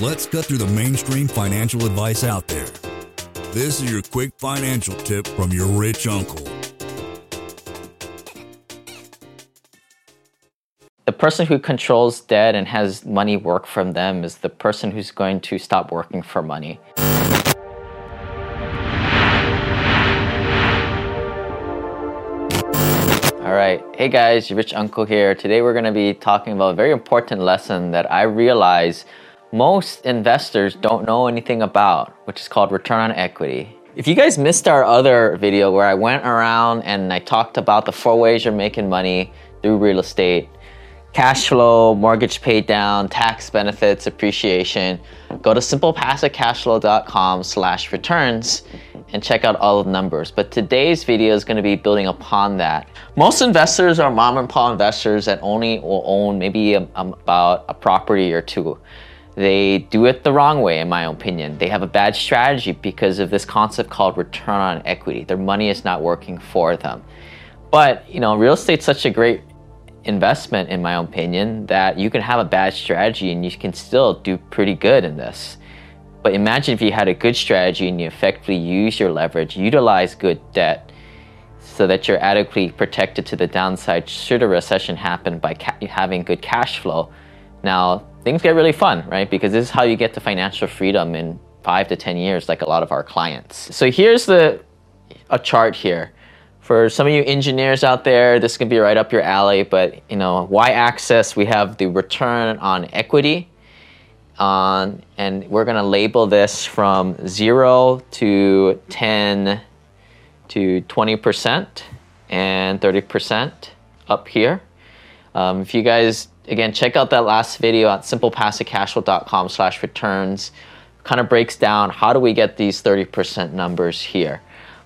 Let's cut through the mainstream financial advice out there. This is your quick financial tip from your rich uncle. The person who controls debt and has money work from them is the person who's going to stop working for money. All right. Hey guys, your rich uncle here. Today we're going to be talking about a very important lesson that I realize most investors don't know anything about, which is called return on equity. If you guys missed our other video where I went around and I talked about the four ways you're making money through real estate, cash flow, mortgage paid down, tax benefits, appreciation, go to simplepassivecashflow.com slash returns and check out all the numbers. But today's video is going to be building upon that. Most investors are mom and pop investors that only will own maybe a, about a property or two. They do it the wrong way, in my opinion. They have a bad strategy because of this concept called return on equity. Their money is not working for them. But, you know, real estate's such a great investment, in my opinion, that you can have a bad strategy and you can still do pretty good in this. But imagine if you had a good strategy and you effectively use your leverage, utilize good debt so that you're adequately protected to the downside should a recession happen by having good cash flow. Now, things get really fun, right? Because this is how you get to financial freedom in five to 10 years, like a lot of our clients. So here's the a chart here. For some of you engineers out there, this can be right up your alley, but you know, y-axis, we have the return on equity on, and we're to label this from 0 to 10 to 20% and 30% up here. Um, if you guys, again, check out that last video at simplepassivecashflow.com slash returns. Kind of breaks down how do we get these 30% numbers here.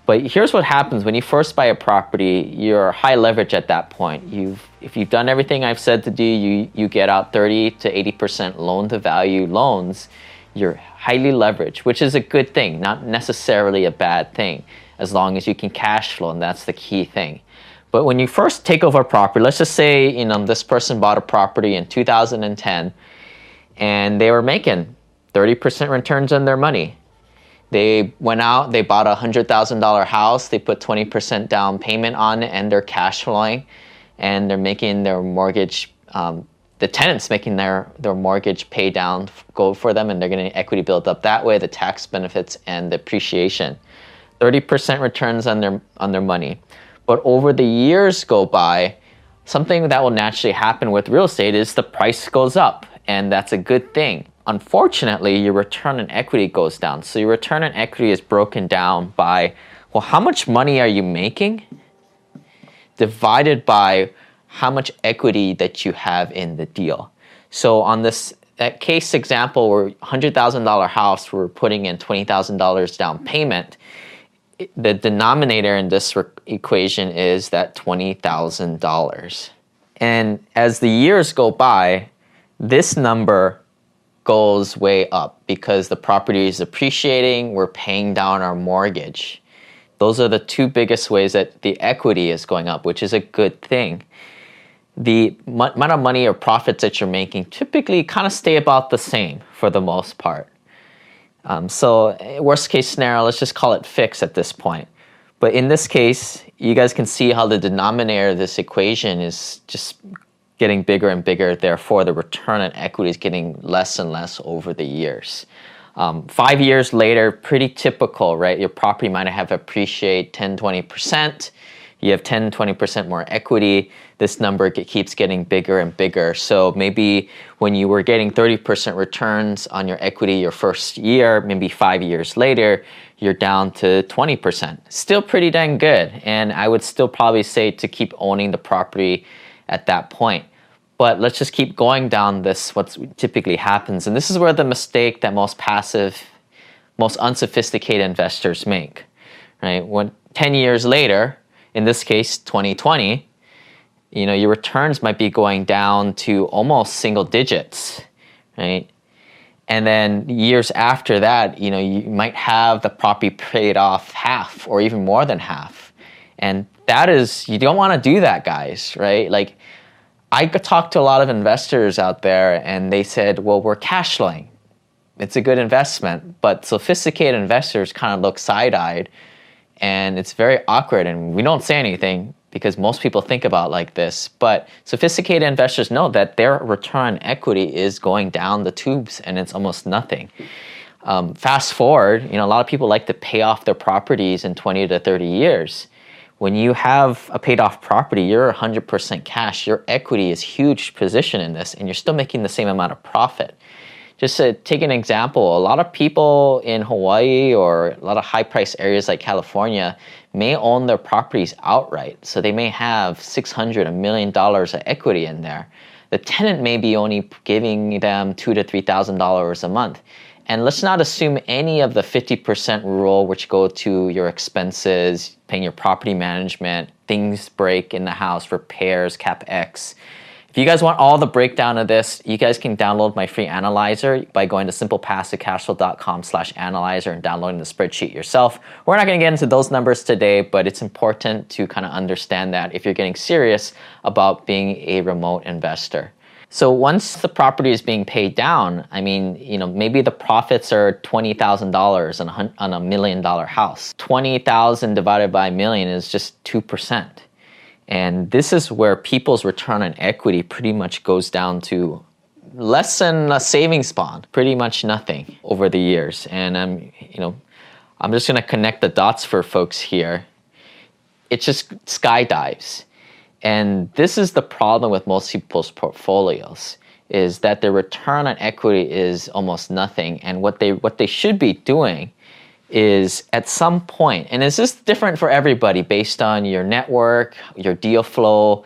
But here's what happens when you first buy a property, you're high leverage at that point. You've if you've done everything I've said to do, you you get out 30 to 80% loan to value loans. You're highly leveraged, which is a good thing, not necessarily a bad thing, as long as you can cash flow, and that's the key thing. But when you first take over a property, let's just say you know this person bought a property in 2010, and they were making 30% returns on their money they went out, they bought a $100,000 house, they put 20% down payment on it, and they're cash flowing, and they're making their mortgage, um, the tenants making their, their mortgage pay down go for them, and they're getting equity built up that way, the tax benefits and the appreciation. 30% returns on their, on their money. But over the years go by, something that will naturally happen with real estate is the price goes up, and that's a good thing unfortunately, your return on equity goes down. So your return on equity is broken down by, well, how much money are you making divided by how much equity that you have in the deal. So on this that case example where $100,000 house, we're putting in $20,000 down payment, the denominator in this equation is that $20,000. And as the years go by, this number goes way up because the property is appreciating, we're paying down our mortgage. Those are the two biggest ways that the equity is going up, which is a good thing. The amount of money or profits that you're making typically kind of stay about the same for the most part. Um, so, worst case scenario, let's just call it fixed at this point. But in this case, you guys can see how the denominator of this equation is just getting bigger and bigger. Therefore, the return on equity is getting less and less over the years. Um, five years later, pretty typical, right? Your property might have appreciated 10, 20%. You have 10, 20% more equity. This number keeps getting bigger and bigger. So maybe when you were getting 30% returns on your equity your first year, maybe five years later, you're down to 20%. Still pretty dang good. And I would still probably say to keep owning the property at that point. But let's just keep going down this, what typically happens. And this is where the mistake that most passive, most unsophisticated investors make, right? When 10 years later, in this case, 2020, you know, your returns might be going down to almost single digits, right? And then years after that, you know, you might have the property paid off half or even more than half. And that is, you don't want to do that, guys, right? Like, I talked to a lot of investors out there and they said, well, we're cash flowing. it's a good investment. But sophisticated investors kind of look side eyed and it's very awkward and we don't say anything because most people think about like this. But sophisticated investors know that their return equity is going down the tubes and it's almost nothing. Um, fast forward you know a lot of people like to pay off their properties in 20 to 30 years. When you have a paid off property you're 100% cash. Your equity is huge position in this and you're still making the same amount of profit just to take an example, a lot of people in Hawaii or a lot of high price areas like California may own their properties outright. So they may have 600, a million dollars of equity in there. The tenant may be only giving them two to three thousand dollars a month. And let's not assume any of the 50% rule, which go to your expenses, paying your property management, things break in the house, repairs, capex if you guys want all the breakdown of this, you guys can download my free analyzer by going to simplepassivecashflow.com slash analyzer and downloading the spreadsheet yourself. We're not going to get into those numbers today, but it's important to kind of understand that if you're getting serious about being a remote investor. So once the property is being paid down, I mean, you know, maybe the profits are twenty thousand dollars on a million dollar house. Twenty thousand divided by a million is just two percent. And this is where people's return on equity pretty much goes down to less than a savings bond, pretty much nothing over the years. And I'm, you know, I'm just going to connect the dots for folks here. It just skydives. And this is the problem with most people's portfolios is that their return on equity is almost nothing and what they what they should be doing is at some point, and is this different for everybody based on your network, your deal flow?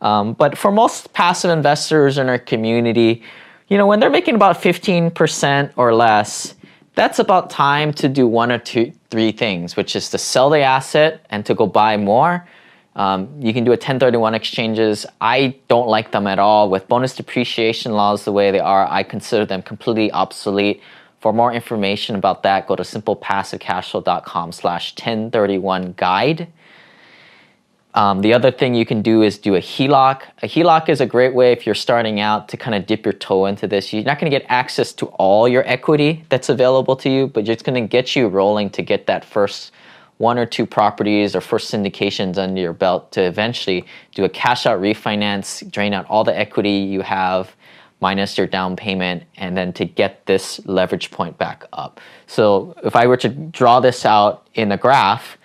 Um, but for most passive investors in our community, you know, when they're making about 15% or less, that's about time to do one or two, three things, which is to sell the asset and to go buy more. Um, you can do a 1031 exchanges. I don't like them at all. With bonus depreciation laws the way they are, I consider them completely obsolete. For more information about that, go to simplepassivecashflow.com slash 1031 guide. Um, the other thing you can do is do a HELOC. A HELOC is a great way if you're starting out to kind of dip your toe into this. You're not going to get access to all your equity that's available to you, but it's going to get you rolling to get that first one or two properties or first syndications under your belt to eventually do a cash out refinance, drain out all the equity you have, minus your down payment and then to get this leverage point back up. So if I were to draw this out in a graph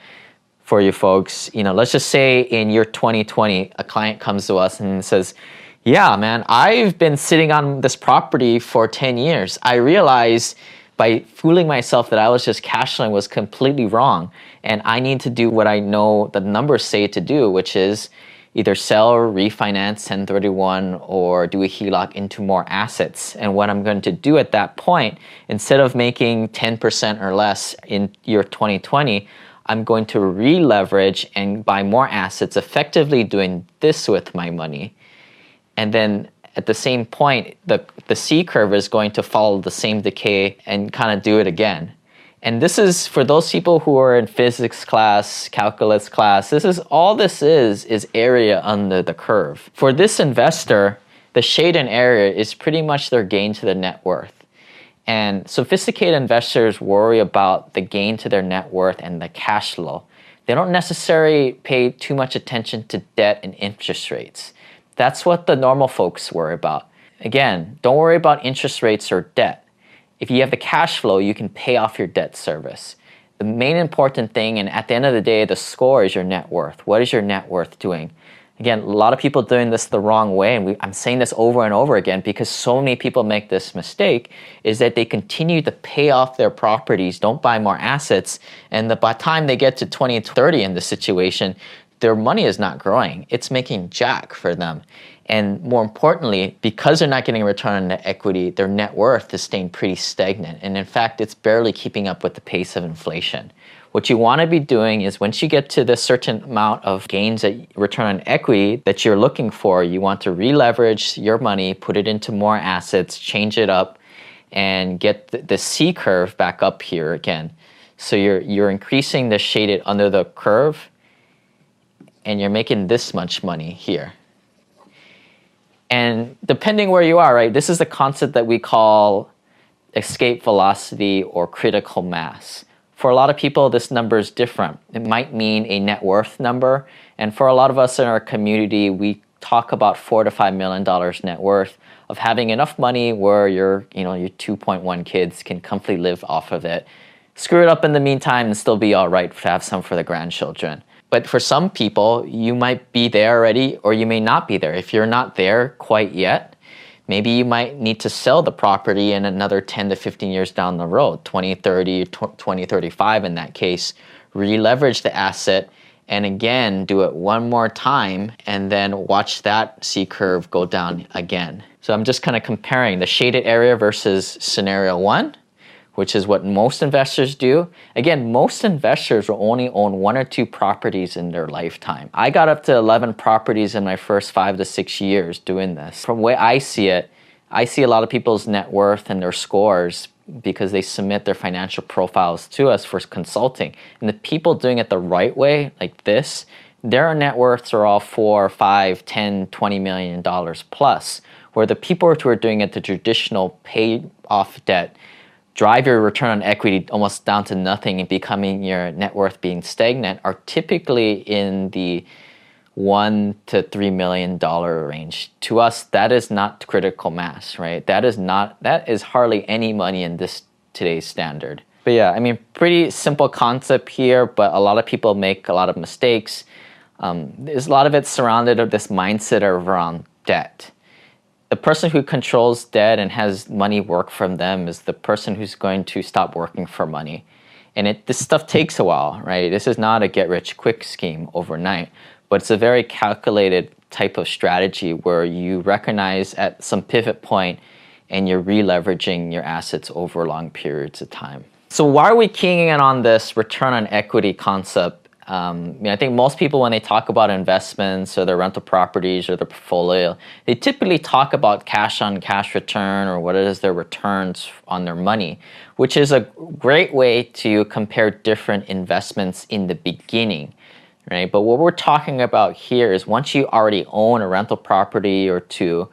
for you folks, you know, let's just say in year 2020 a client comes to us and says, "Yeah, man, I've been sitting on this property for 10 years. I realized by fooling myself that I was just cash flowing was completely wrong and I need to do what I know the numbers say to do, which is either sell or refinance 1031 or do a HELOC into more assets. And what I'm going to do at that point, instead of making 10% or less in year 2020, I'm going to re-leverage and buy more assets, effectively doing this with my money. And then at the same point, the, the C curve is going to follow the same decay and kind of do it again. And this is for those people who are in physics class, calculus class, this is all this is, is area under the curve. For this investor, the shaded area is pretty much their gain to the net worth. And sophisticated investors worry about the gain to their net worth and the cash flow. They don't necessarily pay too much attention to debt and interest rates. That's what the normal folks worry about. Again, don't worry about interest rates or debt if you have the cash flow, you can pay off your debt service. The main important thing, and at the end of the day, the score is your net worth. What is your net worth doing? Again, a lot of people doing this the wrong way, and we, I'm saying this over and over again because so many people make this mistake, is that they continue to pay off their properties, don't buy more assets, and the, by the time they get to 20 and 30 in this situation, their money is not growing. It's making jack for them. And more importantly, because they're not getting a return on net equity, their net worth is staying pretty stagnant. And in fact, it's barely keeping up with the pace of inflation. What you want to be doing is once you get to the certain amount of gains that return on equity that you're looking for, you want to re-leverage your money, put it into more assets, change it up, and get the, the C curve back up here again. So you're you're increasing the shaded under the curve, and you're making this much money here. And depending where you are, right, this is the concept that we call escape velocity or critical mass. For a lot of people, this number is different. It might mean a net worth number. And for a lot of us in our community, we talk about four to five million dollars net worth of having enough money where your, you know, your 2.1 kids can comfortably live off of it. Screw it up in the meantime and still be all right to have some for the grandchildren. But for some people, you might be there already or you may not be there. If you're not there quite yet, maybe you might need to sell the property in another 10 to 15 years down the road, 20, 30, 20, 35 in that case, re-leverage the asset and again do it one more time and then watch that C curve go down again. So I'm just kind of comparing the shaded area versus scenario one which is what most investors do. Again, most investors will only own one or two properties in their lifetime. I got up to 11 properties in my first five to six years doing this. From the way I see it, I see a lot of people's net worth and their scores because they submit their financial profiles to us for consulting. And the people doing it the right way, like this, their net worths are all four, five, 10, 20 million dollars plus. Where the people who are doing it the traditional pay off debt, drive your return on equity almost down to nothing and becoming your net worth being stagnant are typically in the one to three million dollar range. To us, that is not critical mass, right? That is not that is hardly any money in this today's standard. But yeah, I mean, pretty simple concept here, but a lot of people make a lot of mistakes. Um, there's a lot of it surrounded of this mindset around debt the person who controls debt and has money work from them is the person who's going to stop working for money. And it, this stuff takes a while, right? This is not a get rich quick scheme overnight, but it's a very calculated type of strategy where you recognize at some pivot point and you're re-leveraging your assets over long periods of time. So why are we keying in on this return on equity concept um, I, mean, I think most people, when they talk about investments or their rental properties or their portfolio, they typically talk about cash on cash return or what is their returns on their money, which is a great way to compare different investments in the beginning, right? But what we're talking about here is once you already own a rental property or two,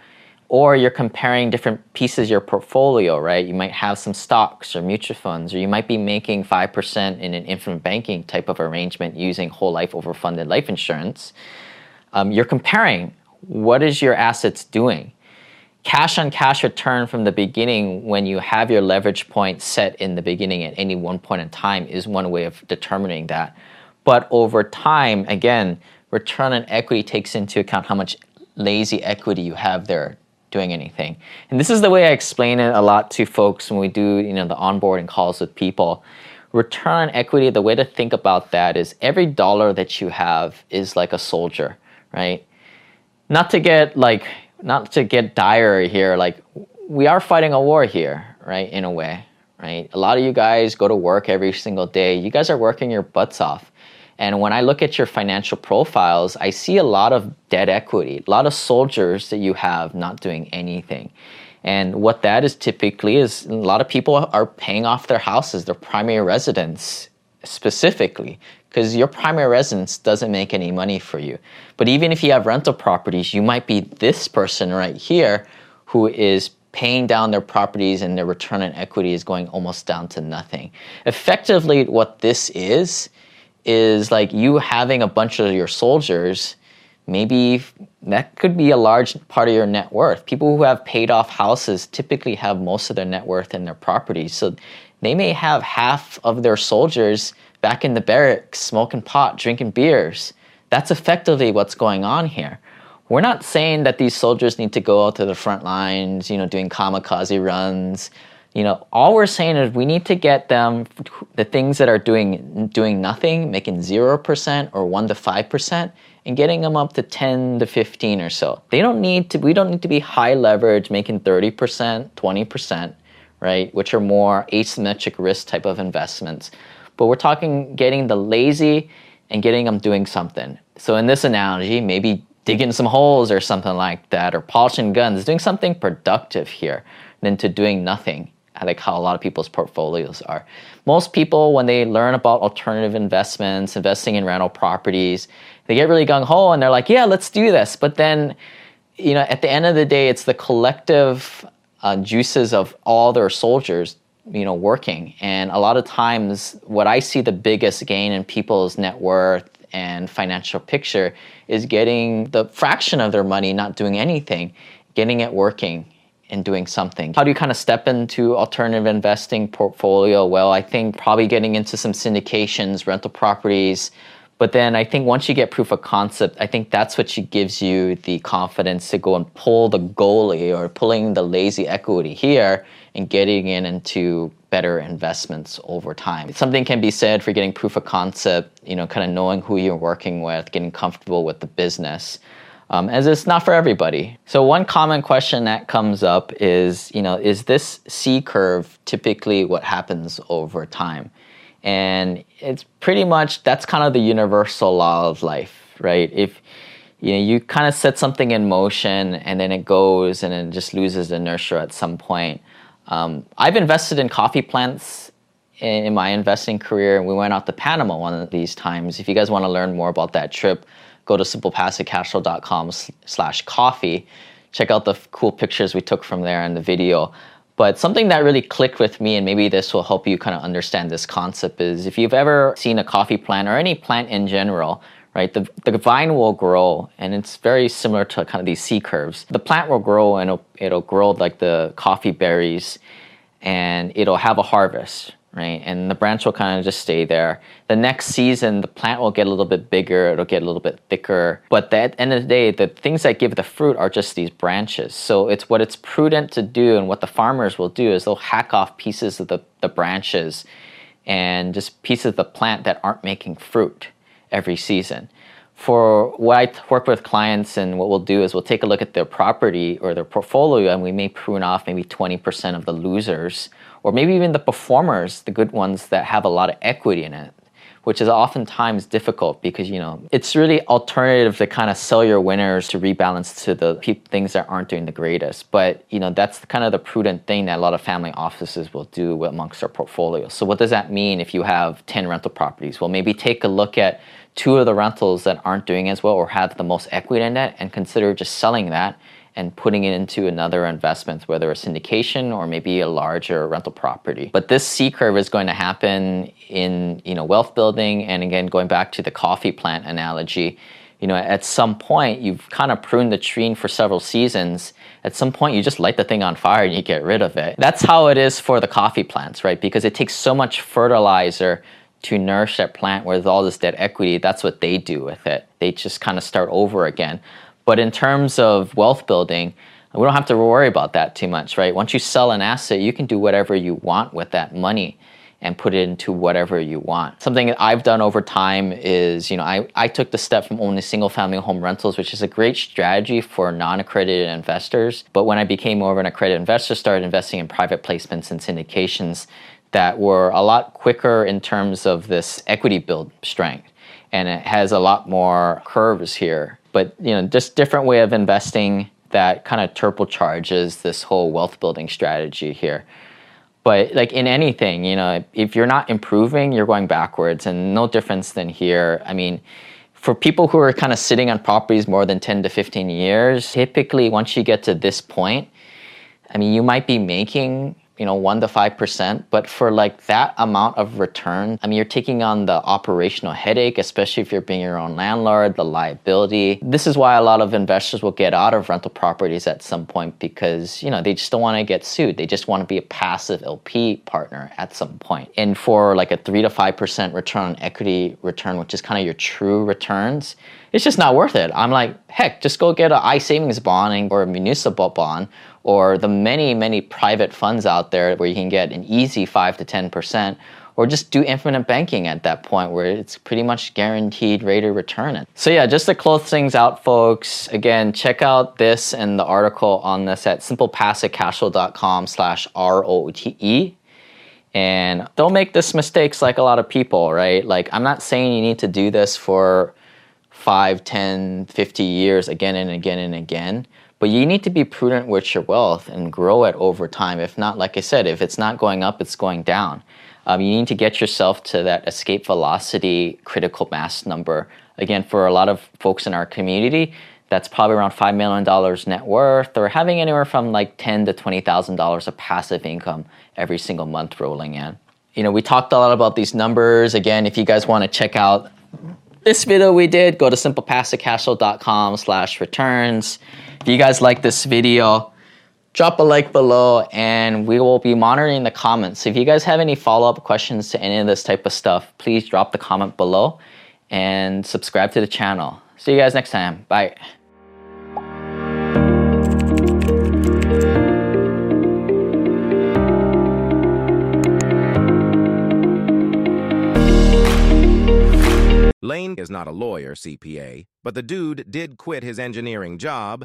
or you're comparing different pieces of your portfolio, right? You might have some stocks or mutual funds, or you might be making 5% in an infinite banking type of arrangement using whole life overfunded life insurance. Um, you're comparing what is your assets doing? Cash on cash return from the beginning when you have your leverage point set in the beginning at any one point in time is one way of determining that. But over time, again, return on equity takes into account how much lazy equity you have there doing anything. And this is the way I explain it a lot to folks when we do, you know, the onboarding calls with people. Return on equity, the way to think about that is every dollar that you have is like a soldier, right? Not to get like not to get dire here, like we are fighting a war here, right? In a way, right? A lot of you guys go to work every single day. You guys are working your butts off. And when I look at your financial profiles, I see a lot of debt equity, a lot of soldiers that you have not doing anything. And what that is typically is a lot of people are paying off their houses, their primary residence specifically, because your primary residence doesn't make any money for you. But even if you have rental properties, you might be this person right here who is paying down their properties and their return on equity is going almost down to nothing. Effectively, what this is, is like you having a bunch of your soldiers maybe that could be a large part of your net worth. People who have paid off houses typically have most of their net worth in their properties. So they may have half of their soldiers back in the barracks smoking pot, drinking beers. That's effectively what's going on here. We're not saying that these soldiers need to go out to the front lines, you know, doing kamikaze runs, you know, all we're saying is we need to get them the things that are doing doing nothing, making zero percent or one to five percent, and getting them up to ten to fifteen or so. They don't need to. We don't need to be high leverage, making thirty percent, twenty percent, right? Which are more asymmetric risk type of investments. But we're talking getting the lazy and getting them doing something. So in this analogy, maybe digging some holes or something like that, or polishing guns, doing something productive here, than to doing nothing like how a lot of people's portfolios are. Most people, when they learn about alternative investments, investing in rental properties, they get really gung ho and they're like, yeah, let's do this. But then, you know, at the end of the day, it's the collective uh, juices of all their soldiers you know working and a lot of times what i see the biggest gain in people's net worth and financial picture is getting the fraction of their money not doing anything getting it working and doing something how do you kind of step into alternative investing portfolio well i think probably getting into some syndications rental properties but then I think once you get proof of concept, I think that's what gives you the confidence to go and pull the goalie or pulling the lazy equity here and getting in into better investments over time. Something can be said for getting proof of concept, you know, kind of knowing who you're working with, getting comfortable with the business. Um, as it's not for everybody. So one common question that comes up is, you know, is this C curve typically what happens over time? and it's pretty much that's kind of the universal law of life right if you know you kind of set something in motion and then it goes and it just loses inertia at some point um, i've invested in coffee plants in, in my investing career and we went out to panama one of these times if you guys want to learn more about that trip go to simplepassivecashflow.com slash coffee. Check out the cool pictures we took from there and the video. But something that really clicked with me, and maybe this will help you kind of understand this concept, is if you've ever seen a coffee plant or any plant in general, right, the, the vine will grow, and it's very similar to kind of these C curves. The plant will grow and it'll, it'll grow like the coffee berries, and it'll have a harvest, right? And the branch will kind of just stay there. The next season, the plant will get a little bit bigger, it'll get a little bit thicker. But at the end of the day, the things that give the fruit are just these branches. So it's what it's prudent to do, and what the farmers will do is they'll hack off pieces of the, the branches and just pieces of the plant that aren't making fruit every season. For what I work with clients, and what we'll do is we'll take a look at their property or their portfolio, and we may prune off maybe 20% of the losers or maybe even the performers, the good ones that have a lot of equity in it, which is oftentimes difficult because you know it's really alternative to kind of sell your winners to rebalance to the pe- things that aren't doing the greatest. But you know that's kind of the prudent thing that a lot of family offices will do amongst their portfolios. So what does that mean if you have 10 rental properties? Well, maybe take a look at two of the rentals that aren't doing as well or have the most equity in it and consider just selling that and putting it into another investment, whether a syndication or maybe a larger rental property. But this C curve is going to happen in you know wealth building, and again going back to the coffee plant analogy. You know, at some point you've kind of pruned the tree for several seasons. At some point, you just light the thing on fire and you get rid of it. That's how it is for the coffee plants, right? Because it takes so much fertilizer to nourish that plant with all this debt equity. That's what they do with it. They just kind of start over again. But in terms of wealth building, we don't have to worry about that too much, right? Once you sell an asset, you can do whatever you want with that money and put it into whatever you want. Something that I've done over time is, you know, I, I took the step from owning single family home rentals, which is a great strategy for non accredited investors. But when I became more of an accredited investor, started investing in private placements and syndications that were a lot quicker in terms of this equity build strength. And it has a lot more curves here but you know just different way of investing that kind of turbocharges this whole wealth building strategy here. But like in anything you know if you're not improving you're going backwards and no difference than here. I mean for people who are kind of sitting on properties more than 10 to 15 years typically once you get to this point i mean you might be making you know, one to five percent. But for like that amount of return, I mean, you're taking on the operational headache, especially if you're being your own landlord, the liability. This is why a lot of investors will get out of rental properties at some point because you know they just don't want to get sued. They just want to be a passive LP partner at some point. And for like a three to five percent return on equity return, which is kind of your true returns, it's just not worth it. I'm like, heck, just go get an I savings bond or a municipal bond or the many, many private funds out there where you can get an easy 5 to 10%, or just do infinite banking at that point where it's pretty much guaranteed rate of return. So yeah, just to close things out, folks, again, check out this and the article on this at simplepassivecashflow.com slash R-O-T-E. And don't make this mistakes like a lot of people, right? Like I'm not saying you need to do this for 5, 10, 50 years again and again and again. But you need to be prudent with your wealth and grow it over time. If not, like I said, if it's not going up, it's going down. Um, you need to get yourself to that escape velocity critical mass number. Again, for a lot of folks in our community, that's probably around $5 million net worth or having anywhere from like ten to $20,000 of passive income every single month rolling in. You know, we talked a lot about these numbers. Again, if you guys want to check out this video we did, go to simplepassivecashflow.com slash returns. If you guys like this video, drop a like below and we will be monitoring the comments. If you guys have any follow-up questions to any of this type of stuff, please drop the comment below and subscribe to the channel. See you guys next time. Bye. Lane is not a lawyer, CPA, but the dude did quit his engineering job